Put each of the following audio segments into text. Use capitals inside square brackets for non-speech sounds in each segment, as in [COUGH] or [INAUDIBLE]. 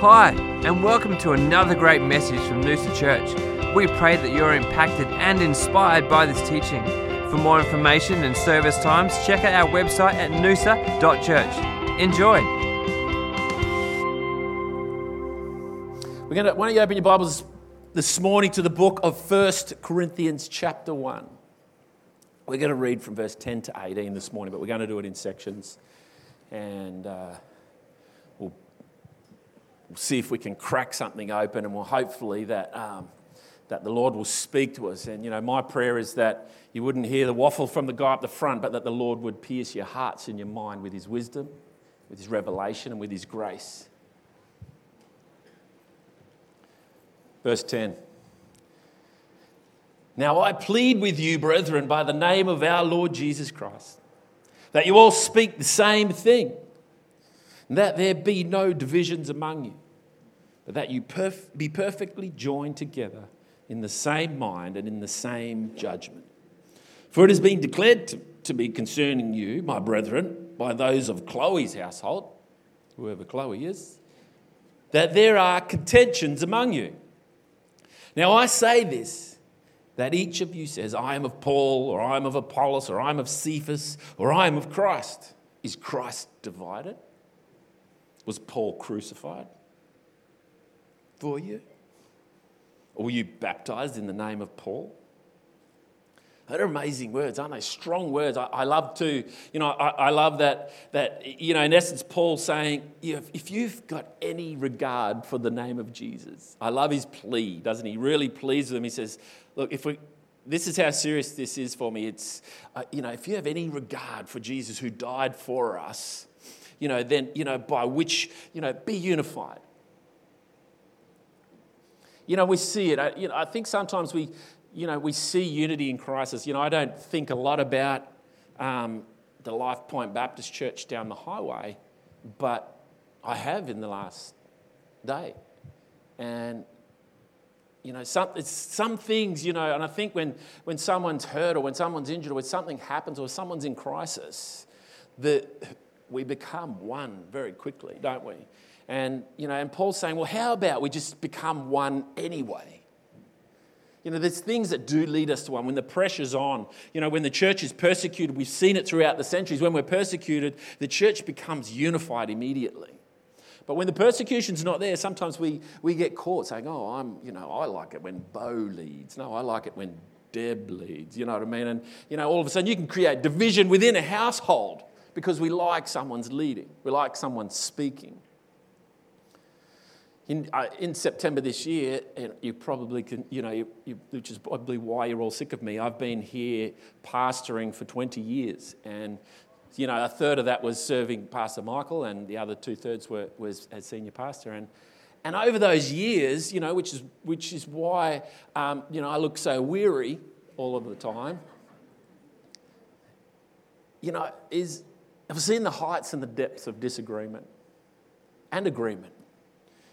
Hi, and welcome to another great message from Noosa Church. We pray that you're impacted and inspired by this teaching. For more information and service times, check out our website at noosa.church. Enjoy. We're going to, why don't you open your Bibles this morning to the book of 1 Corinthians, chapter 1. We're going to read from verse 10 to 18 this morning, but we're going to do it in sections. And uh, we'll, see if we can crack something open, and we'll hopefully that, um, that the Lord will speak to us. And, you know, my prayer is that you wouldn't hear the waffle from the guy up the front, but that the Lord would pierce your hearts and your mind with his wisdom, with his revelation, and with his grace. Verse 10. Now I plead with you, brethren, by the name of our Lord Jesus Christ, that you all speak the same thing, and that there be no divisions among you, that you perf- be perfectly joined together in the same mind and in the same judgment. For it has been declared to, to be concerning you, my brethren, by those of Chloe's household, whoever Chloe is, that there are contentions among you. Now I say this that each of you says, I am of Paul, or I am of Apollos, or I am of Cephas, or I am of Christ. Is Christ divided? Was Paul crucified for you? Or were you baptized in the name of Paul? They're amazing words, aren't they? Strong words. I, I love to, you know, I, I, love that, that, you know, in essence, Paul saying, if you've got any regard for the name of Jesus, I love his plea, doesn't he? Really pleases with him. He says, look, if we, this is how serious this is for me. It's, uh, you know, if you have any regard for Jesus who died for us, you know, then, you know, by which, you know, be unified. You know, we see it. I, you know, I think sometimes we, you know, we see unity in crisis. You know, I don't think a lot about um, the Life Point Baptist Church down the highway, but I have in the last day. And, you know, some, some things, you know, and I think when, when someone's hurt or when someone's injured or when something happens or someone's in crisis, that we become one very quickly, don't we? And, you know, and Paul's saying, well, how about we just become one anyway? You know, there's things that do lead us to one. When the pressure's on, you know, when the church is persecuted, we've seen it throughout the centuries. When we're persecuted, the church becomes unified immediately. But when the persecution's not there, sometimes we, we get caught saying, oh, I'm, you know, I like it when Bo leads. No, I like it when Deb leads. You know what I mean? And, you know, all of a sudden you can create division within a household because we like someone's leading, we like someone's speaking. In, uh, in, September this year, you probably can, you know, you, you, which is probably why you're all sick of me, I've been here pastoring for 20 years. And, you know, a third of that was serving Pastor Michael, and the other two thirds were, was as senior pastor. And, and over those years, you know, which is, which is why, um, you know, I look so weary all of the time, you know, is I've seen the heights and the depths of disagreement and agreement.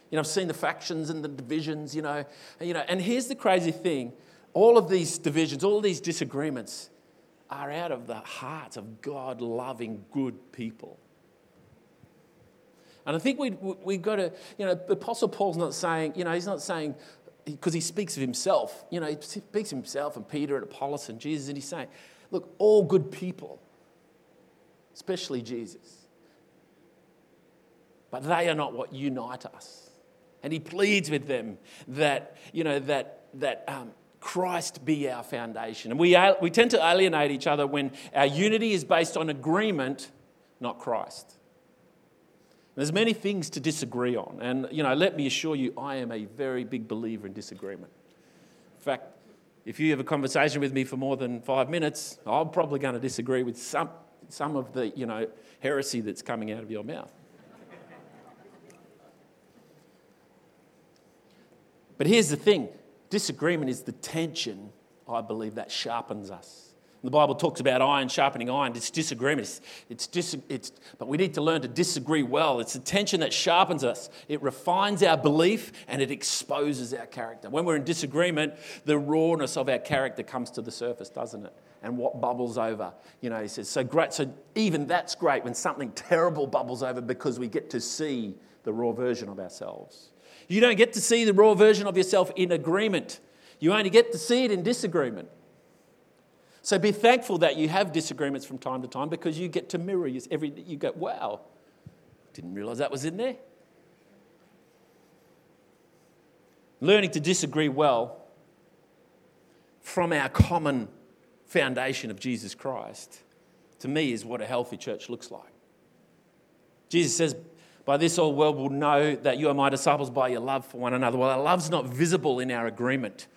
You know, I've seen the factions and the divisions, you know. And, you know, and here's the crazy thing all of these divisions, all of these disagreements are out of the hearts of God loving good people. And I think we, we've got to, you know, the Apostle Paul's not saying, you know, he's not saying, because he speaks of himself, you know, he speaks of himself and Peter and Apollos and Jesus, and he's saying, look, all good people, especially Jesus, but they are not what unite us. And he pleads with them that, you know, that, that um, Christ be our foundation. And we, we tend to alienate each other when our unity is based on agreement, not Christ. There's many things to disagree on. And, you know, let me assure you, I am a very big believer in disagreement. In fact, if you have a conversation with me for more than five minutes, I'm probably going to disagree with some, some of the, you know, heresy that's coming out of your mouth. But here's the thing disagreement is the tension, I believe, that sharpens us. The Bible talks about iron sharpening iron. It's disagreement. It's, it's, dis, it's, but we need to learn to disagree well. It's a tension that sharpens us. It refines our belief and it exposes our character. When we're in disagreement, the rawness of our character comes to the surface, doesn't it? And what bubbles over. You know, he says, so great. So even that's great when something terrible bubbles over because we get to see the raw version of ourselves. You don't get to see the raw version of yourself in agreement. You only get to see it in disagreement. So be thankful that you have disagreements from time to time because you get to mirror every you go, wow, didn't realize that was in there. Learning to disagree well from our common foundation of Jesus Christ, to me, is what a healthy church looks like. Jesus says, By this all world will know that you are my disciples by your love for one another. Well, our love's not visible in our agreement.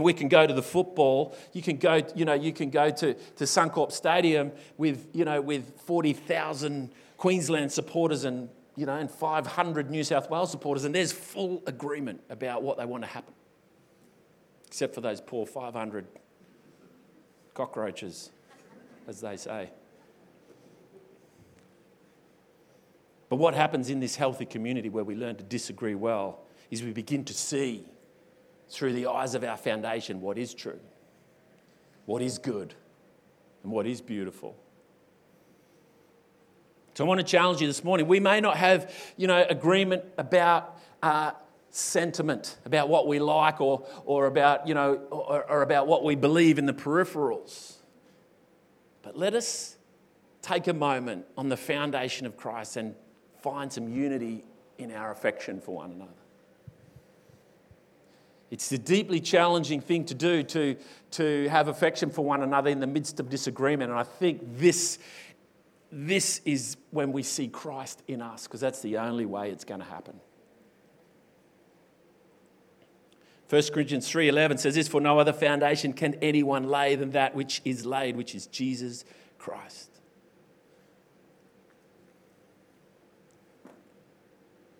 We can go to the football. You can go, you know, you can go to, to Suncorp Stadium with, you know, with 40,000 Queensland supporters and, you know, and 500 New South Wales supporters, and there's full agreement about what they want to happen. Except for those poor 500 cockroaches, as they say. But what happens in this healthy community where we learn to disagree well is we begin to see through the eyes of our foundation what is true, what is good, and what is beautiful. So I want to challenge you this morning. We may not have, you know, agreement about uh, sentiment, about what we like, or, or about, you know, or, or about what we believe in the peripherals. But let us take a moment on the foundation of Christ and find some unity in our affection for one another. It's a deeply challenging thing to do to, to have affection for one another in the midst of disagreement. And I think this, this is when we see Christ in us, because that's the only way it's going to happen. 1 Corinthians 3:11 says this for no other foundation can anyone lay than that which is laid which is Jesus Christ.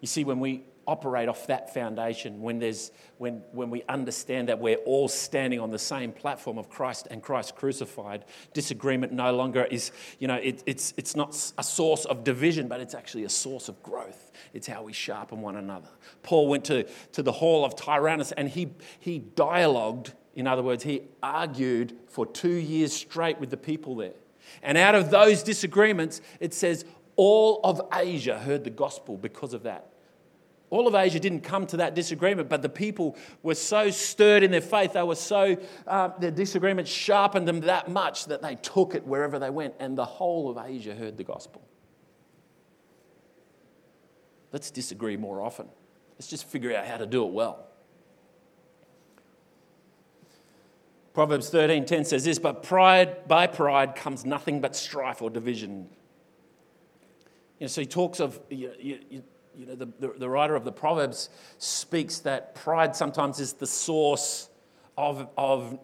You see when we operate off that foundation when, there's, when, when we understand that we're all standing on the same platform of Christ and Christ crucified. Disagreement no longer is, you know, it, it's, it's not a source of division, but it's actually a source of growth. It's how we sharpen one another. Paul went to, to the hall of Tyrannus and he, he dialogued, in other words, he argued for two years straight with the people there. And out of those disagreements, it says all of Asia heard the gospel because of that. All of Asia didn't come to that disagreement, but the people were so stirred in their faith, they were so, uh, their disagreement sharpened them that much that they took it wherever they went, and the whole of Asia heard the gospel. Let's disagree more often. Let's just figure out how to do it well. Proverbs 13:10 says this, but pride by pride comes nothing but strife or division. You know, so he talks of you, you, you know, the, the, the, writer of the Proverbs speaks that pride sometimes is the source of, of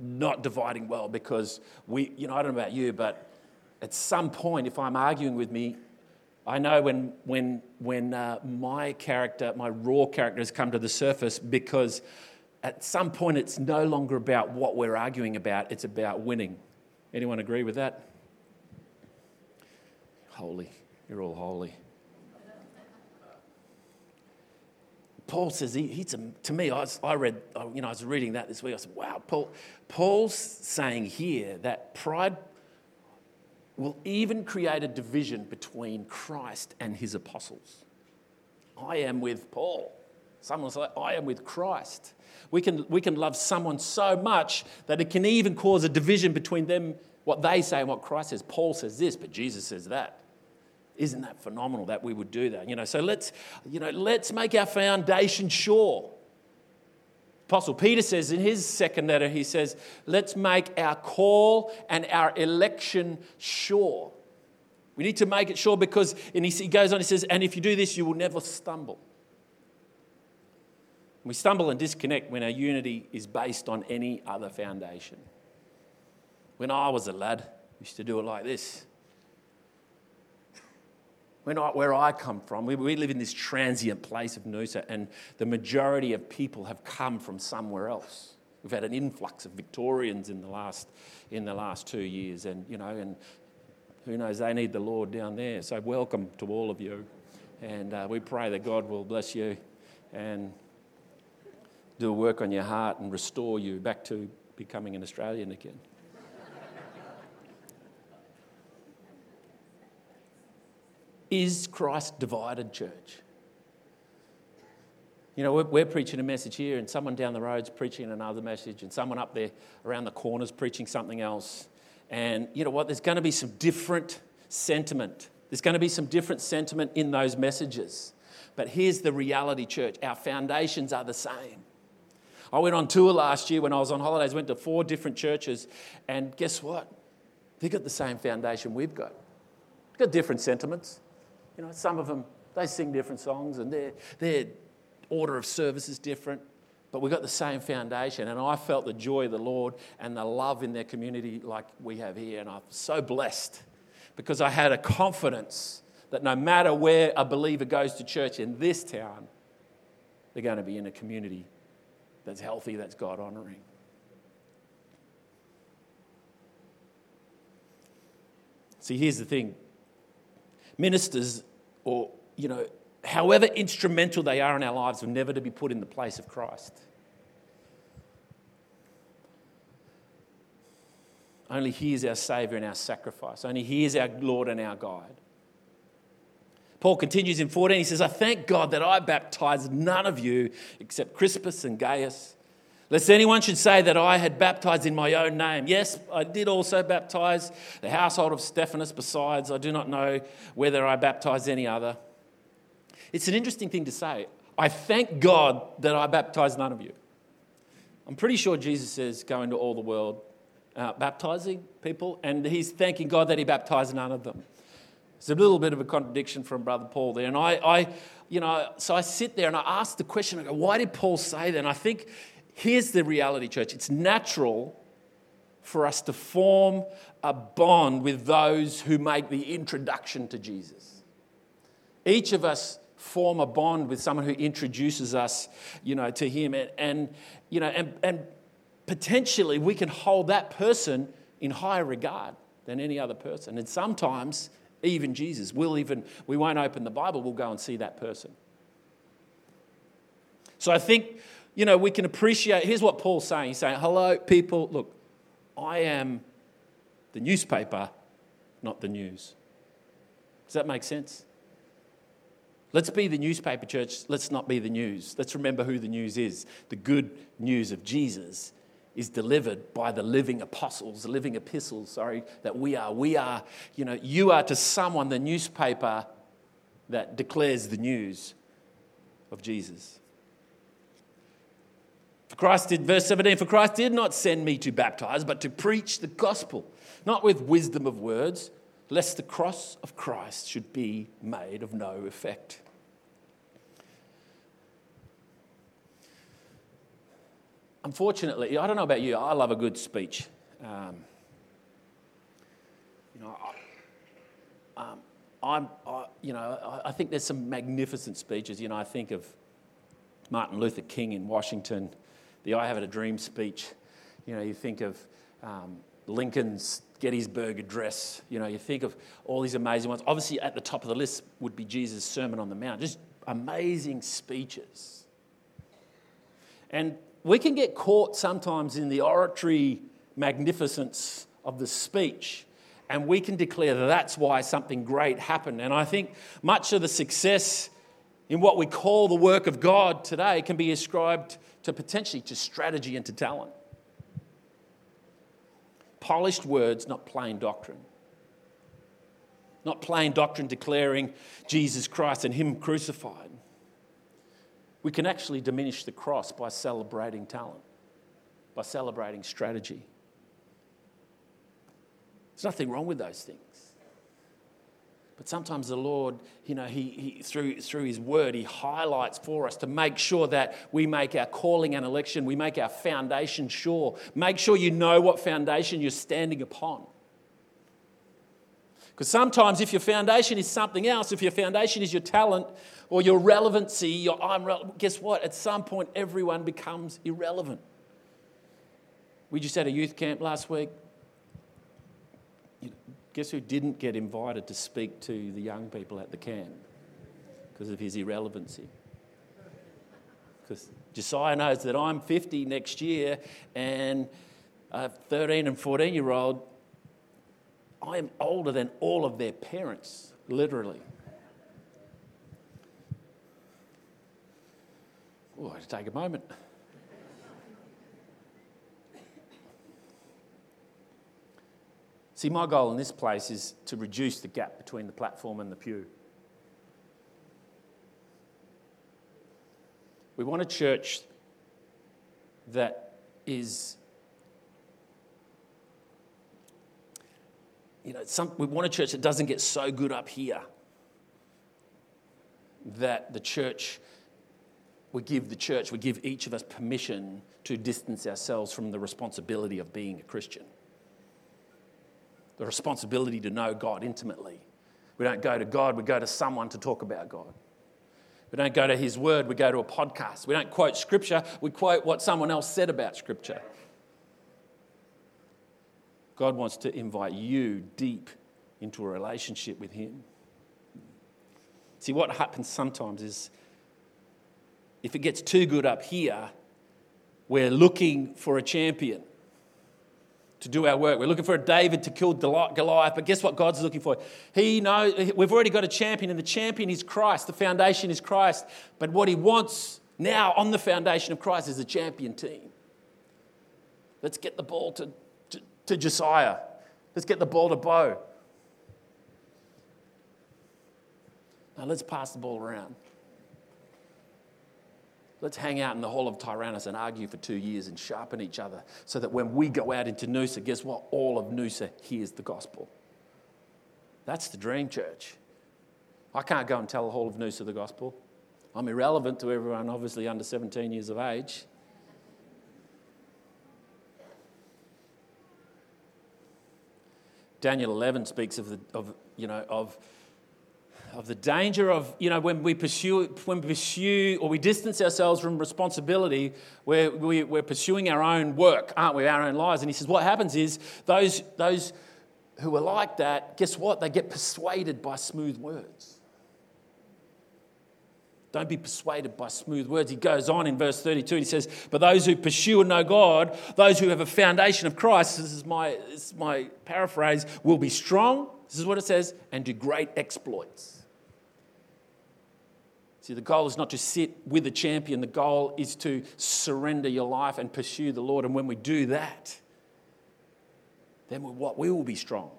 not dividing well because we, you know, I don't know about you, but at some point, if I'm arguing with me, I know when, when, when uh, my character, my raw character has come to the surface because at some point it's no longer about what we're arguing about, it's about winning. Anyone agree with that? Holy. You're all holy. Paul says, he, a, to me, I, was, I read, oh, you know, I was reading that this week. I said, wow, Paul, Paul's saying here that pride will even create a division between Christ and his apostles. I am with Paul. Someone say, I am with Christ. We can, we can love someone so much that it can even cause a division between them, what they say and what Christ says. Paul says this, but Jesus says that. Isn't that phenomenal that we would do that? You know, so let's, you know, let's make our foundation sure. Apostle Peter says in his second letter, he says, let's make our call and our election sure. We need to make it sure because, and he goes on, he says, and if you do this, you will never stumble. We stumble and disconnect when our unity is based on any other foundation. When I was a lad, I used to do it like this. We're not where I come from. We, we live in this transient place of Noosa, and the majority of people have come from somewhere else. We've had an influx of Victorians in the last, in the last two years, and, you know, and who knows, they need the Lord down there. So, welcome to all of you. And uh, we pray that God will bless you and do a work on your heart and restore you back to becoming an Australian again. Is Christ divided, church? You know, we're, we're, preaching a message here, and someone down the road's preaching another message, and someone up there around the corner's preaching something else. And you know what? There's going to be some different sentiment. There's going to be some different sentiment in those messages. But here's the reality, church our foundations are the same. I went on tour last year when I was on holidays, went to four different churches, and guess what? They've got the same foundation we've got. They've got different sentiments. You know, some of them, they sing different songs, and their, their order of service is different, but we've got the same foundation. And I felt the joy of the Lord and the love in their community like we have here, and I'm so blessed because I had a confidence that no matter where a believer goes to church in this town, they're going to be in a community that's healthy, that's God honoring. See, here's the thing ministers, or, you know, however instrumental they are in our lives, are never to be put in the place of Christ. Only He is our Savior and our sacrifice. Only He is our Lord and our guide. Paul continues in 14, he says, I thank God that I baptized none of you except Crispus and Gaius. Lest anyone should say that I had baptized in my own name. Yes, I did also baptize the household of Stephanas. Besides, I do not know whether I baptized any other. It's an interesting thing to say. I thank God that I baptized none of you. I'm pretty sure Jesus says, go into all the world uh, baptizing people, and he's thanking God that he baptized none of them. It's a little bit of a contradiction from Brother Paul there. And I, I, you know, so I sit there and I ask the question, I go, why did Paul say that? And I think here's the reality, church. It's natural for us to form a bond with those who make the introduction to Jesus. Each of us form a bond with someone who introduces us, you know, to him. And, and you know, and, and potentially we can hold that person in higher regard than any other person. And sometimes even Jesus. We'll even, we won't open the Bible, we'll go and see that person. So I think, you know, we can appreciate, here's what Paul's saying. He's saying, hello, people, look, I am the newspaper, not the news. Does that make sense? Let's be the newspaper church. Let's not be the news. Let's remember who the news is the good news of Jesus is delivered by the living apostles, the living epistles, sorry, that we are. We are, you know, you are to someone the newspaper that declares the news of Jesus. Christ did, verse 17, for Christ did not send me to baptize, but to preach the gospel, not with wisdom of words, lest the cross of Christ should be made of no effect. unfortunately, I don't know about you, I love a good speech. Um, you know, I, um, I'm, I, you know, I, think there's some magnificent speeches. You know, I think of Martin Luther King in Washington, the I Have a Dream speech. You know, you think of um, Lincoln's Gettysburg Address. You know, you think of all these amazing ones. Obviously, at the top of the list would be Jesus' Sermon on the Mount. Just amazing speeches. And we can get caught sometimes in the oratory magnificence of the speech, and we can declare that that's why something great happened. And I think much of the success in what we call the work of God today can be ascribed to potentially to strategy and to talent. Polished words, not plain doctrine. Not plain doctrine declaring Jesus Christ and Him crucified we can actually diminish the cross by celebrating talent, by celebrating strategy. There's nothing wrong with those things. But sometimes the Lord, you know, he, he, through, through His Word, He highlights for us to make sure that we make our calling and election, we make our foundation sure. Make sure you know what foundation you're standing upon. Because sometimes, if your foundation is something else, if your foundation is your talent or your relevancy, your I'm guess what? At some point, everyone becomes irrelevant. We just had a youth camp last week. Guess who didn't get invited to speak to the young people at the camp because of his irrelevancy? Because Josiah knows that I'm 50 next year and a 13 and 14 year old, I am older than all of their parents, literally. Oh, I had to take a moment. See, my goal in this place is to reduce the gap between the platform and the pew. We want a church that is, you know, some, we want a church that doesn't get so good up here that the church, we give the church, we give each of us permission to distance ourselves from the responsibility of being a Christian. The responsibility to know God intimately. We don't go to God, we go to someone to talk about God. We don't go to his word, we go to a podcast. We don't quote scripture, we quote what someone else said about scripture. God wants to invite you deep into a relationship with him. See, what happens sometimes is if it gets too good up here, we're looking for a champion to do our work. We're looking for a David to kill Goliath, but guess what God's looking for? He knows we've already got a champion, and the champion is Christ. The foundation is Christ. But what he wants now on the foundation of Christ is a champion team. Let's get the ball to, to, to Josiah. Let's get the ball to Bo. Now let's pass the ball around. Let's hang out in the hall of Tyrannus and argue for two years and sharpen each other so that when we go out into Noosa, guess what? All of Noosa hears the gospel. That's the dream church. I can't go and tell the whole of Noosa the gospel. I'm irrelevant to everyone, obviously, under 17 years of age. Daniel 11 speaks of, the, of you know, of of the danger of, you know, when we pursue, when we pursue or we distance ourselves from responsibility, we're, we, we're pursuing our own work, aren't we, our own lives. And he says, what happens is those, those who are like that, guess what? They get persuaded by smooth words. Don't be persuaded by smooth words. He goes on in verse 32 he says, But those who pursue and know God, those who have a foundation of Christ, this is my, this is my paraphrase, will be strong. This is what it says, and do great exploits. See, the goal is not to sit with a champion, the goal is to surrender your life and pursue the Lord. And when we do that, then we, what? We will be strong.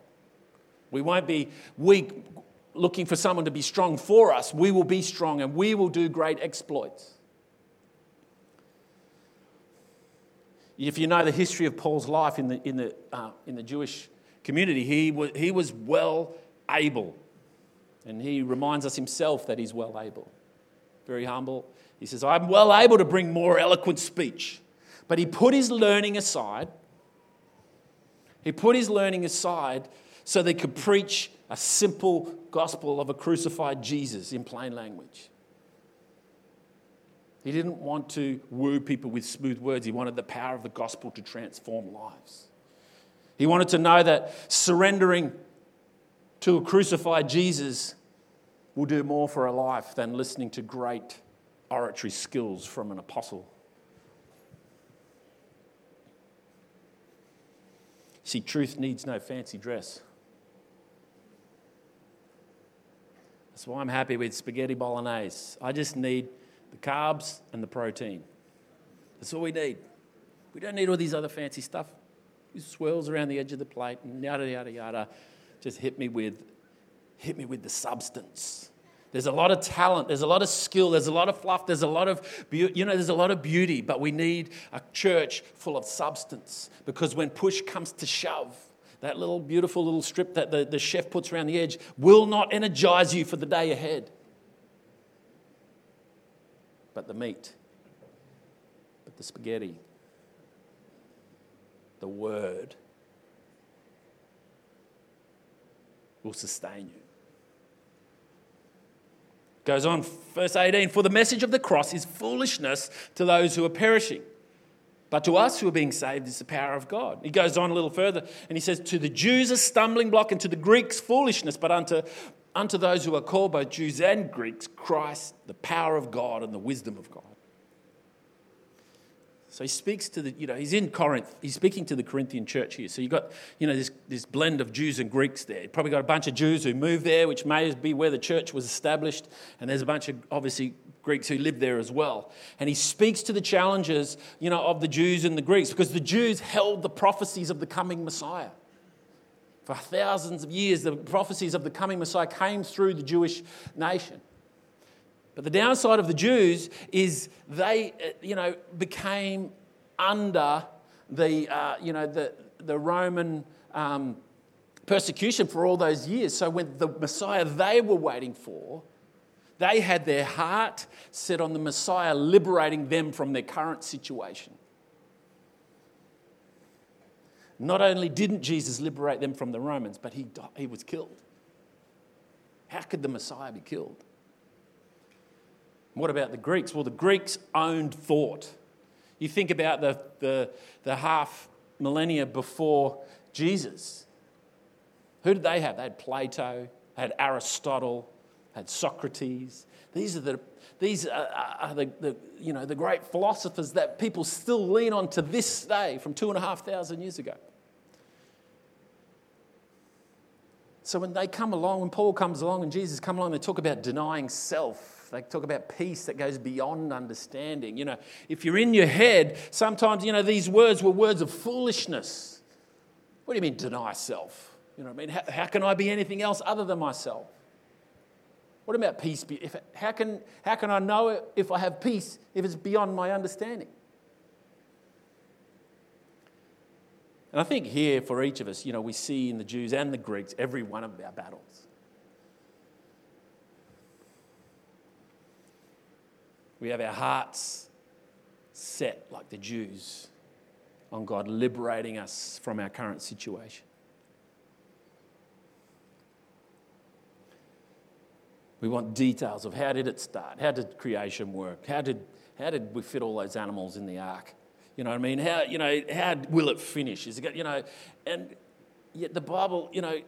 We won't be weak looking for someone to be strong for us. We will be strong and we will do great exploits. If you know the history of Paul's life in the, in the, uh, in the Jewish community, he was, he was well able. And he reminds us himself that he's well able very humble. He says, I'm well able to bring more eloquent speech. But he put his learning aside. He put his learning aside so they could preach a simple gospel of a crucified Jesus in plain language. He didn't want to woo people with smooth words. He wanted the power of the gospel to transform lives. He wanted to know that surrendering to a crucified Jesus will do more for a life than listening to great oratory skills from an apostle. See, truth needs no fancy dress. That's why I'm happy with spaghetti bolognese. I just need the carbs and the protein. That's all we need. We don't need all these other fancy stuff. It swirls around the edge of the plate and yada yada yada. Just hit me with hit me with the substance. There's a lot of talent, there's a lot of skill, there's a lot of fluff, there's a lot of you know, there's a lot of beauty, but we need a church full of substance because when push comes to shove, that little beautiful little strip that the, the chef puts around the edge will not energize you for the day ahead. But the meat, but the spaghetti, the word will sustain you. Goes on, verse 18 For the message of the cross is foolishness to those who are perishing, But to us who are being saved, it's the power of God. He goes on a little further and he says, To the Jews, a stumbling block, and to the Greeks, foolishness, but unto, unto those who are called both Jews and Greeks, Christ, the power of God and the wisdom of God. So he speaks to the, you know, he's in Corinth. He's speaking to the Corinthian church here. So you've got, you know, this, this blend of Jews and Greeks there. You've probably got a bunch of Jews who moved there, which may be where the church was established. And there's a bunch of, obviously, Greeks who lived there as well. And he speaks to the challenges, you know, of the Jews and the Greeks because the Jews held the prophecies of the coming Messiah. For thousands of years, the prophecies of the coming Messiah came through the Jewish nation. But the downside of the Jews is they, uh, you know, became under the, uh, you know, the, the Roman um, persecution for all those years. So when the Messiah they were waiting for, they had their heart set on the Messiah liberating them from their current situation. Not only didn't Jesus liberate them from the Romans, but he, he was killed. How could the Messiah be killed? What about the Greeks? Well, the Greeks owned thought. You think about the, the, the half millennia before Jesus. Who did they have? They had Plato, they had Aristotle, they had Socrates. These are the, these are, are the, the, you know, the great philosophers that people still lean on to this day from two and a half thousand years ago. So when they come along, when Paul comes along and Jesus come along, they talk about denying self they talk about peace that goes beyond understanding. You know, if you're in your head, sometimes, you know, these words were words of foolishness. What do you mean, deny self? You know I mean? How, how can I be anything else other than myself? What about peace? If, how, can, how can I know if I have peace if it's beyond my understanding? And I think here for each of us, you know, we see in the Jews and the Greeks every one of our battles. We have our hearts set like the Jews on God liberating us from our current situation. We want details of how did it start? How did creation work? How did, how did we fit all those animals in the ark? You know what I mean? How, you know, how will it finish? Is it, you know, and yet the Bible, you know,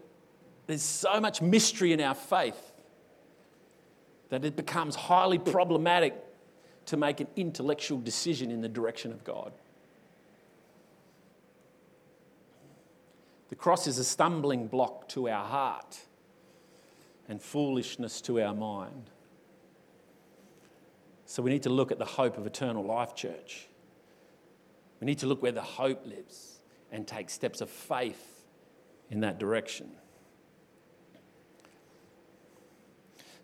there's so much mystery in our faith that it becomes highly problematic to make an intellectual decision in the direction of God. The cross is a stumbling block to our heart and foolishness to our mind. So we need to look at the hope of eternal life, church. We need to look where the hope lives and take steps of faith in that direction.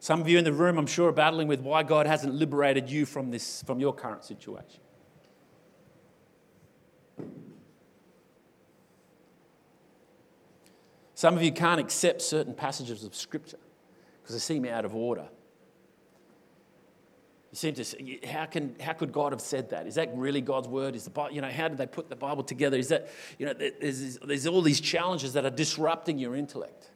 Some of you in the room, I'm sure, are battling with why God hasn't liberated you from, this, from your current situation. Some of you can't accept certain passages of Scripture because they seem out of order. You seem to say, how, can, how could God have said that? Is that really God's word? Is the Bible, you know, how did they put the Bible together? Is that, you know, there's, there's all these challenges that are disrupting your intellect.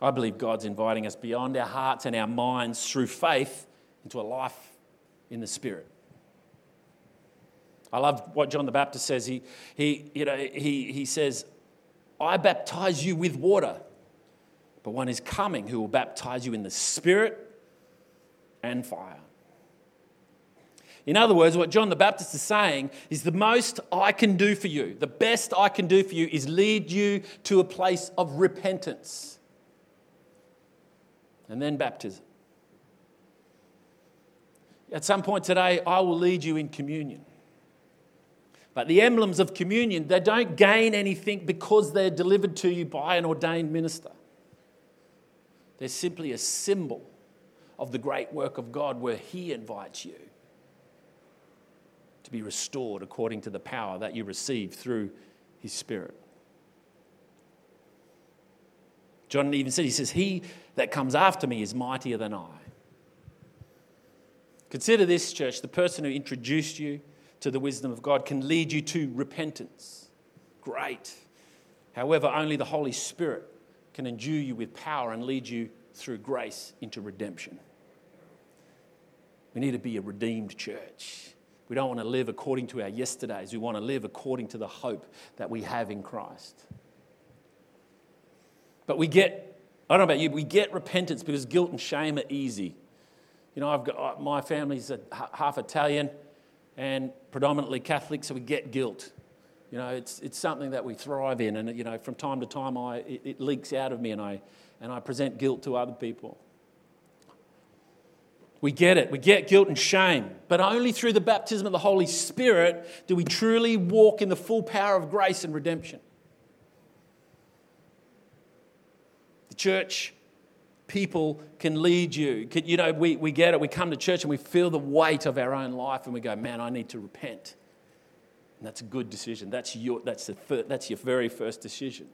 I believe God's inviting us beyond our hearts and our minds through faith into a life in the Spirit. I love what John the Baptist says. He, he, you know, he, he says, I baptize you with water, but one is coming who will baptize you in the Spirit and fire. In other words, what John the Baptist is saying is the most I can do for you, the best I can do for you is lead you to a place of repentance and then baptism. At some point today, I will lead you in communion. But the emblems of communion, they don't gain anything because they're delivered to you by an ordained minister. They're simply a symbol of the great work of God where He invites you to be restored according to the power that you receive through His Spirit. John even said, He says, He that comes after me is mightier than I. Consider this, church the person who introduced you to the wisdom of God can lead you to repentance. Great. However, only the Holy Spirit can endue you with power and lead you through grace into redemption. We need to be a redeemed church. We don't want to live according to our yesterdays. We want to live according to the hope that we have in Christ. But we get, I don't know about you, but we get repentance because guilt and shame are easy. You know, I've got, uh, my family's half Italian and predominantly Catholic, so we get guilt. You know, it's, it's something that we thrive in, and you know, from time to time, I, it, it leaks out of me, and I, and I present guilt to other people. We get it. We get guilt and shame. But only through the baptism of the Holy Spirit do we truly walk in the full power of grace and redemption. The church people can lead you. You know, we, we get it. We come to church and we feel the weight of our own life and we go, man, I need to repent. And that's a good decision. That's your, that's, the, that's your very first decision.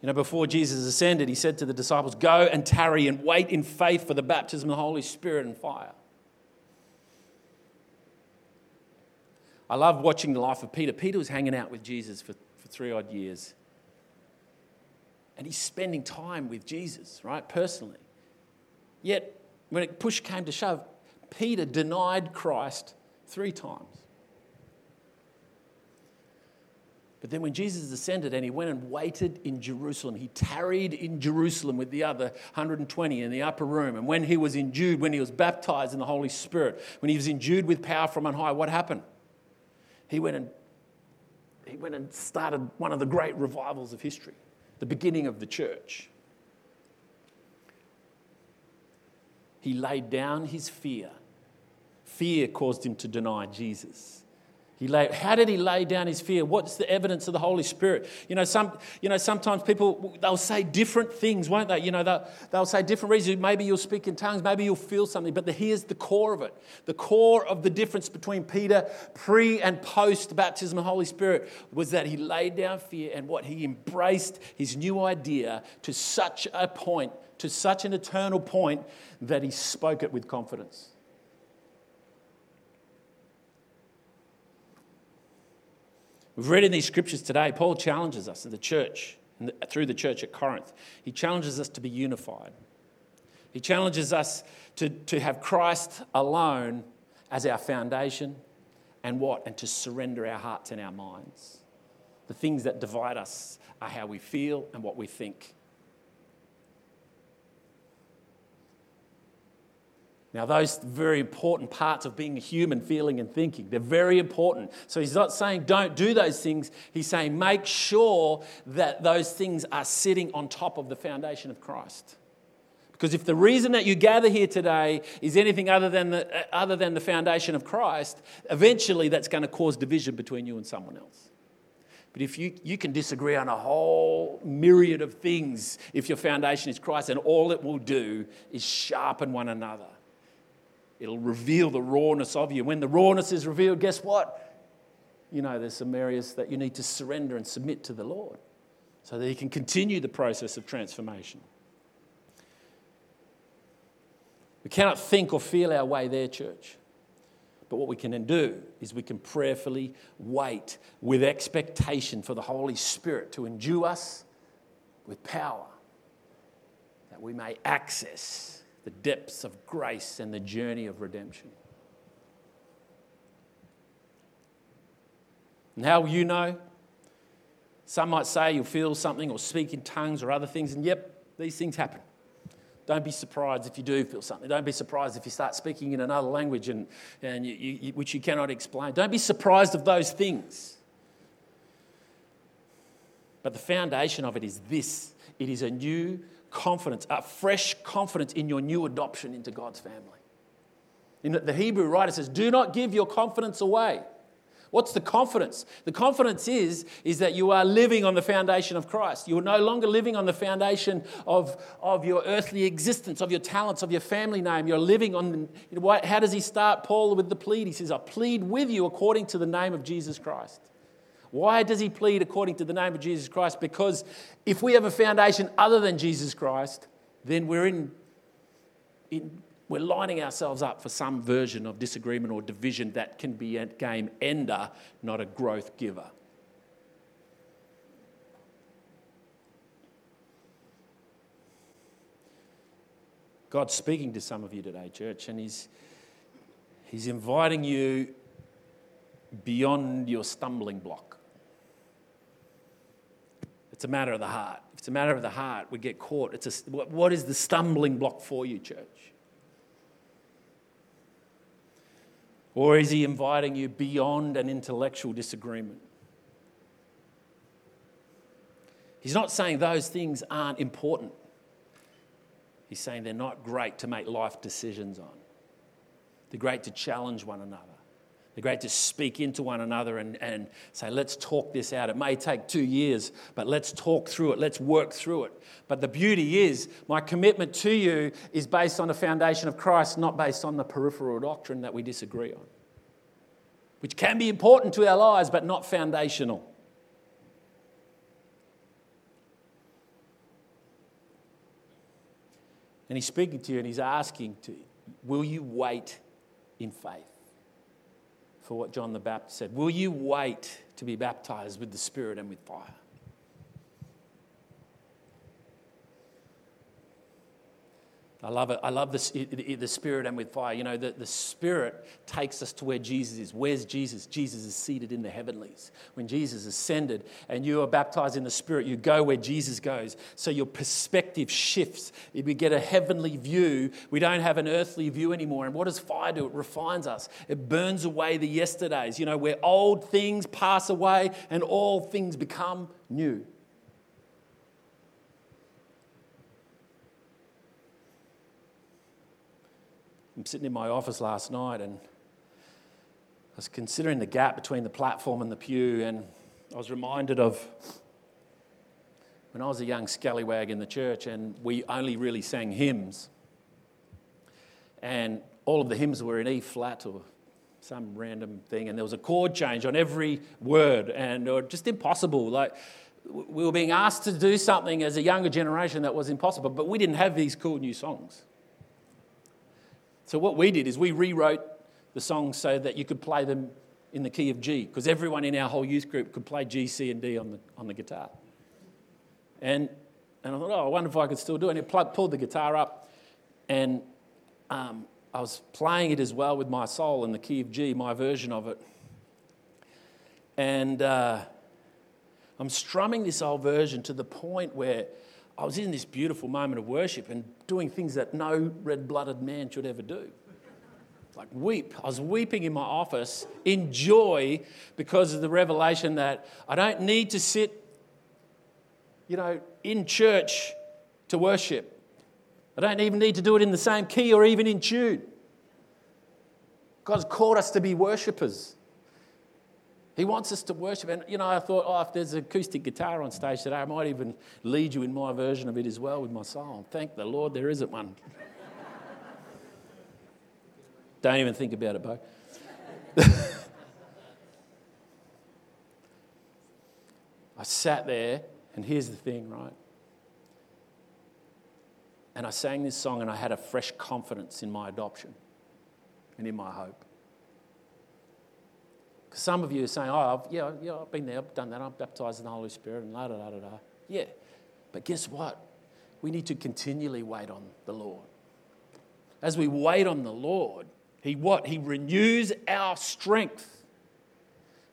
You know, before Jesus ascended, he said to the disciples, Go and tarry and wait in faith for the baptism of the Holy Spirit and fire. I love watching the life of Peter. Peter was hanging out with Jesus for, for three odd years. And he's spending time with Jesus, right, personally. Yet, when it push came to shove, Peter denied Christ three times. But then when Jesus ascended and he went and waited in Jerusalem, he tarried in Jerusalem with the other 120 in the upper room. And when he was endued, when he was baptized in the Holy Spirit, when he was endued with power from on high, what happened? He went and he went and started one of the great revivals of history, the beginning of the church. He laid down his fear. Fear caused him to deny Jesus. He lay, how did he lay down his fear? What's the evidence of the Holy Spirit? You know, some, you know, sometimes people, they'll say different things, won't they? You know, they'll, they'll say different reasons. Maybe you'll speak in tongues, maybe you'll feel something, but the, here's the core of it. The core of the difference between Peter pre and post baptism of the Holy Spirit was that he laid down fear and what he embraced his new idea to such a point, to such an eternal point, that he spoke it with confidence. We've read in these scriptures today, Paul challenges us in the church, through the church at Corinth. He challenges us to be unified. He challenges us to, to have Christ alone as our foundation and what? And to surrender our hearts and our minds. The things that divide us are how we feel and what we think. Now, those very important parts of being a human, feeling and thinking, they're very important. So he's not saying don't do those things. He's saying make sure that those things are sitting on top of the foundation of Christ. Because if the reason that you gather here today is anything other than the, uh, other than the foundation of Christ, eventually that's going to cause division between you and someone else. But if you, you can disagree on a whole myriad of things if your foundation is Christ, and all it will do is sharpen one another. It'll reveal the rawness of you. When the rawness is revealed, guess what? You know, there's some areas that you need to surrender and submit to the Lord so that He can continue the process of transformation. We cannot think or feel our way there, church. But what we can do is we can prayerfully wait with expectation for the Holy Spirit to endue us with power that we may access the depths of grace and the journey of redemption. And how will you know? Some might say you'll feel something or speak in tongues or other things, and yep, these things happen. Don't be surprised if you do feel something. Don't be surprised if you start speaking in another language and, and you, you, which you cannot explain. Don't be surprised of those things. But the foundation of it is this it is a new confidence, a fresh confidence in your new adoption into God's family. In the Hebrew writer says, Do not give your confidence away. What's the confidence? The confidence is, is that you are living on the foundation of Christ. You are no longer living on the foundation of, of your earthly existence, of your talents, of your family name. You're living on, how does he start Paul with the plead? He says, I plead with you according to the name of Jesus Christ. Why does he plead according to the name of Jesus Christ? Because if we have a foundation other than Jesus Christ, then we're in, in we're lining ourselves up for some version of disagreement or division that can be a game ender, not a growth giver. God's speaking to some of you today, church, and He's, he's inviting you beyond your stumbling block. It's a matter of the heart. If it's a matter of the heart, we get caught. It's a, what is the stumbling block for you, church? Or is he inviting you beyond an intellectual disagreement? He's not saying those things aren't important. He's saying they're not great to make life decisions on. They're great to challenge one another. They're great to speak into one another and, and say, let's talk this out. It may take two years, but let's talk through it. Let's work through it. But the beauty is, my commitment to you is based on the foundation of Christ, not based on the peripheral doctrine that we disagree on, which can be important to our lives, but not foundational. And he's speaking to you and he's asking to, you, will you wait in faith? For what John the Baptist said. Will you wait to be baptized with the Spirit and with fire? I love it. I love the, the Spirit and with fire. You know, the, the Spirit takes us to where Jesus is. Where's Jesus? Jesus is seated in the heavenlies. When Jesus ascended and you are baptized in the Spirit, you go where Jesus goes. So your perspective shifts. We get a heavenly view. We don't have an earthly view anymore. And what does fire do? It refines us, it burns away the yesterdays. You know, where old things pass away and all things become new. I'm sitting in my office last night and I was considering the gap between the platform and the pew, and I was reminded of when I was a young scallywag in the church and we only really sang hymns. And all of the hymns were in E flat or some random thing, and there was a chord change on every word, and just impossible. Like, we were being asked to do something as a younger generation that was impossible, but we didn't have these cool new songs. So what we did is we rewrote the songs so that you could play them in the key of G, because everyone in our whole youth group could play G, C, and D on the, on the guitar. And, and I thought, oh, I wonder if I could still do it. And I pulled the guitar up, and um, I was playing it as well with my soul in the key of G, my version of it. And uh, I'm strumming this old version to the point where I was in this beautiful moment of worship and doing things that no red blooded man should ever do. Like weep. I was weeping in my office in joy because of the revelation that I don't need to sit, you know, in church to worship. I don't even need to do it in the same key or even in tune. God's called us to be worshippers. He wants us to worship. And, you know, I thought, oh, if there's an acoustic guitar on stage today, I might even lead you in my version of it as well with my song. Thank the Lord there isn't one. [LAUGHS] Don't even think about it, Bo. [LAUGHS] I sat there, and here's the thing, right? And I sang this song, and I had a fresh confidence in my adoption and in my hope. Some of you are saying, oh, I've, yeah, yeah, I've been there, I've done that, I'm baptized in the Holy Spirit, and la da da da da. Yeah. But guess what? We need to continually wait on the Lord. As we wait on the Lord, He what? He renews our strength.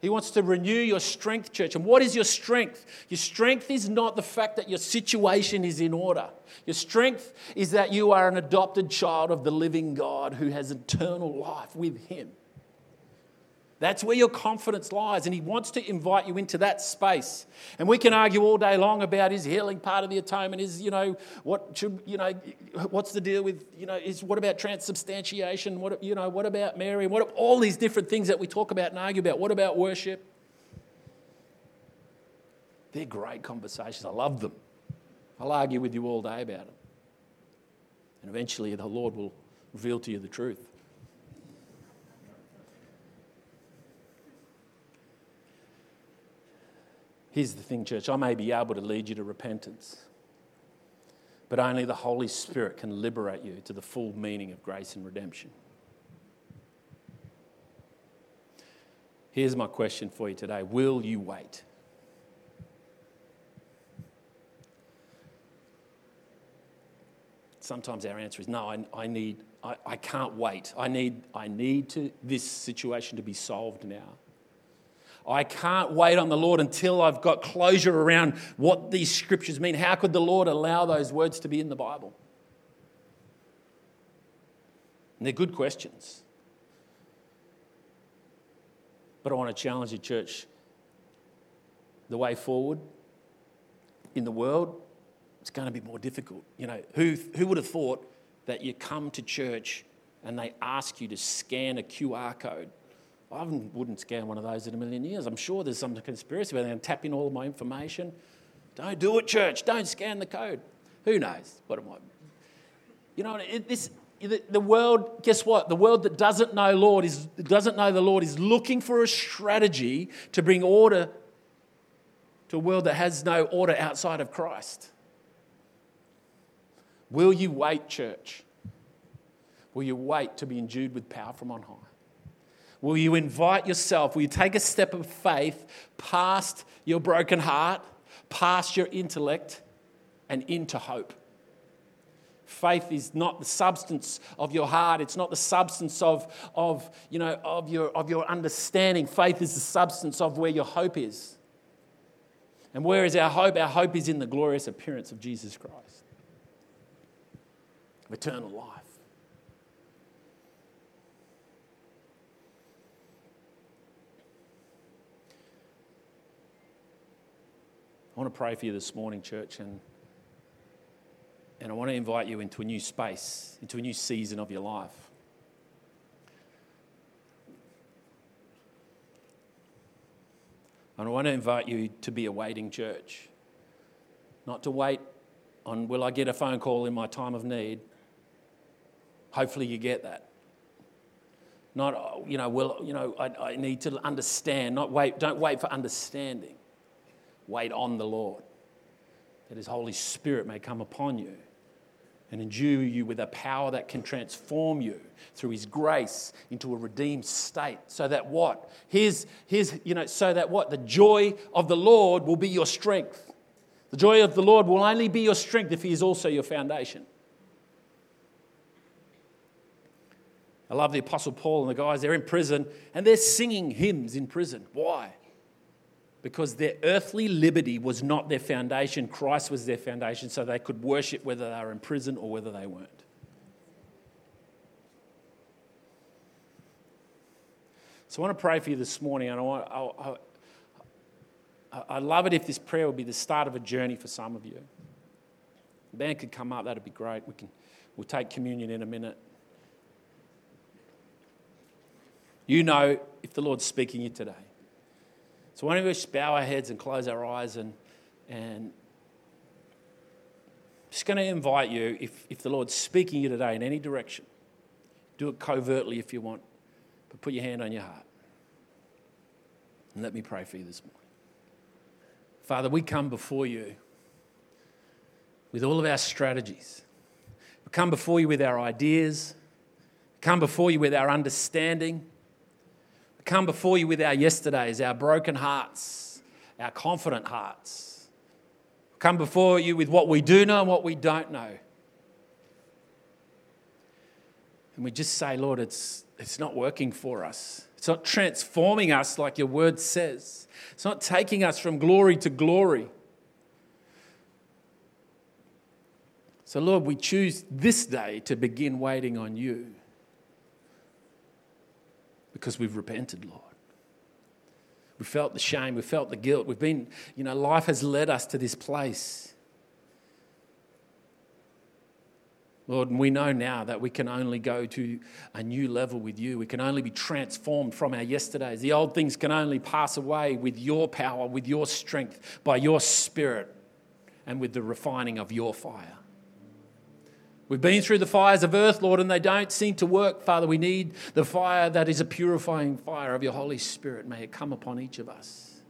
He wants to renew your strength, church. And what is your strength? Your strength is not the fact that your situation is in order. Your strength is that you are an adopted child of the living God who has eternal life with Him. That's where your confidence lies, and He wants to invite you into that space. And we can argue all day long about His healing part of the atonement. Is you know what should you know what's the deal with you know is what about transubstantiation? What you know what about Mary? What all these different things that we talk about and argue about? What about worship? They're great conversations. I love them. I'll argue with you all day about them, and eventually the Lord will reveal to you the truth. Here's the thing, church I may be able to lead you to repentance, but only the Holy Spirit can liberate you to the full meaning of grace and redemption. Here's my question for you today Will you wait? sometimes our answer is no, I, I need, I, I can't wait. I need, I need to, this situation to be solved now. I can't wait on the Lord until I've got closure around what these scriptures mean. How could the Lord allow those words to be in the Bible? And they're good questions. But I want to challenge you, church. The way forward in the world, it's going to be more difficult. You know, who, who would have thought that you come to church and they ask you to scan a QR code? I wouldn't scan one of those in a million years. I'm sure there's some conspiracy where they're tapping all my information. Don't do it, church. Don't scan the code. Who knows what might be? You know, it, this, the world, guess what? The world that doesn't know Lord is doesn't know the Lord is looking for a strategy to bring order to a world that has no order outside of Christ. Will you wait, church? Will you wait to be endued with power from on high? Will you invite yourself? Will you take a step of faith past your broken heart, past your intellect, and into hope? Faith is not the substance of your heart. It's not the substance of, of, you know, of, your, of your understanding. Faith is the substance of where your hope is. And where is our hope? Our hope is in the glorious appearance of Jesus Christ, eternal life. I want to pray for you this morning, church, and and I want to invite you into a new space, into a new season of your life. And I want to invite you to be a waiting church. Not to wait on, will I get a phone call in my time of need? Hopefully, you get that. Not, oh, you know, will, you know, I, I need to understand. Not wait, don't wait for understanding. Wait on the Lord, that His Holy Spirit may come upon you and endue you with a power that can transform you through his grace into a redeemed state so that what? His his you know so that what? The joy of the lord will be your strength. The joy of the lord will only be your strength if he is also your foundation. I love the apostle paul and the guys they're in prison and they're singing hymns in prison. Why because their earthly liberty was not their foundation. Christ was their foundation, so they could worship whether they were in prison or whether they weren't. So I want to pray for you this morning, and I want, I, I, I love it if this prayer will be the start of a journey for some of you. The band could come up, that'd be great. We can, we'll take communion in a minute. You know if the Lord's speaking to you today. So why don't we just bow our heads and close our eyes and, and just going to invite you, if, if the Lord's speaking you today in any direction, do it covertly if you want, but put your hand on your heart. And let me pray for you this morning. Father, we come before you with all of our strategies. We come before you with our ideas. We come before you with our understanding come before you with our yesterdays, our broken hearts, our confident hearts. Come before you with what we do know and what we don't know. And we just say, Lord, it's, it's not working for us. It's not transforming us like your word says. It's not taking us from glory to glory. So, Lord, we choose this day to begin waiting on you because we've repented, Lord. We felt the shame, we felt the guilt. We've been, you know, life has led us to this place. Lord, and we know now that we can only go to a new level with you. We can only be transformed from our yesterdays. The old things can only pass away with your power, with your strength, by your spirit, and with the refining of your fire. We've been through the fires of earth, Lord, and they don't seem to work. Father, we need the fire that is a purifying fire of your Holy Spirit. May it come upon each of us.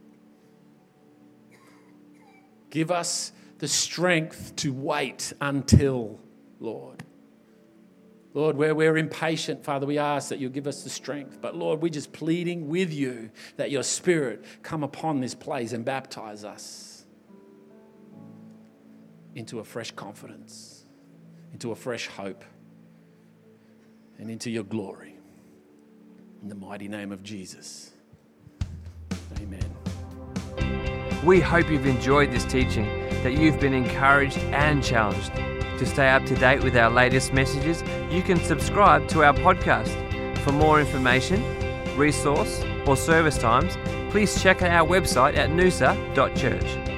Give us the strength to wait until, Lord. Lord, where we're impatient, Father, we ask that you'll give us the strength. But Lord, we're just pleading with you that your Spirit come upon this place and baptize us into a fresh confidence into a fresh hope and into your glory. In the mighty name of Jesus. Amen. We hope you've enjoyed this teaching, that you've been encouraged and challenged. To stay up to date with our latest messages, you can subscribe to our podcast. For more information, resource, or service times, please check out our website at noosa.church.